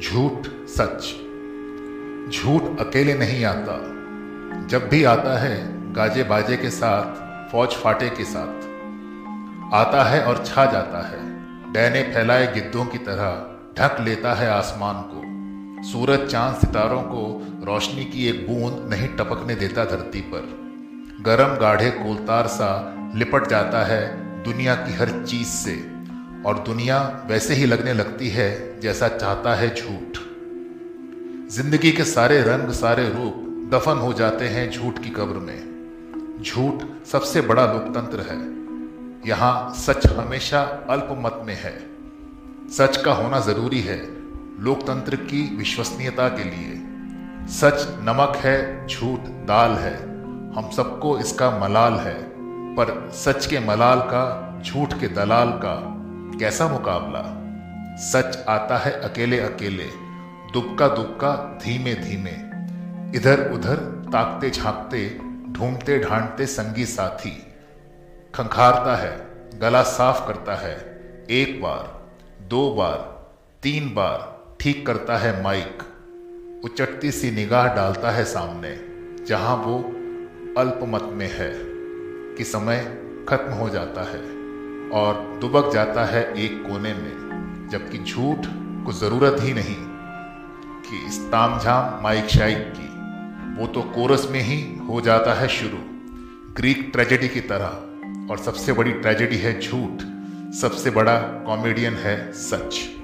झूठ सच। झूठ अकेले नहीं आता। जब भी आता है गाजे बाजे के साथ फौज फाटे के साथ। आता है और छा जाता है। डैने फैलाए गिद्धों की तरह ढक लेता है आसमान को। सूरज चाँद सितारों को रोशनी की एक बूंद नहीं टपकने देता धरती पर। गरम गाढ़े कोलतार सा लिपट जाता है दुनिया की हर चीज़ से। और दुनिया वैसे ही लगने लगती है जैसा चाहता है झूठ। ज़िंदगी के सारे रंग, सारे रूप दफन हो जाते हैं झूठ की कब्र में। झूठ सबसे बड़ा लोकतंत्र है। यहाँ सच हमेशा अल्पमत में है। सच का होना ज़रूरी है लोकतंत्र की विश्वसनीयता के लिए। सच नमक है, झूठ दाल है। हम सबको इसका मलाल है। पर सच के मलाल का, झूठ के दलाल का कैसा मुकाबला? सच आता है अकेले अकेले दुबका दुबका धीमे धीमे इधर उधर ताकते झांकते ढूंढते ढांढते संगी साथी। खंखारता है, गला साफ़ करता है, एक बार, दो बार, तीन बार ठीक करता है माइक। उचटती सी निगाह डालता है सामने, जहाँ वो अल्पमत में है, कि समय खत्म हो जाता है। और दुबक जाता है एक कोने में, जबकि झूठ को ज़रूरत ही नहीं कि इस तामझाम माइक शाइक की। वो तो कोरस में ही हो जाता है शुरू। ग्रीक ट्रेजेडी की तरह, और सबसे बड़ी ट्रेजेडी है झूठ। सबसे बड़ा कॉमेडियन है सच।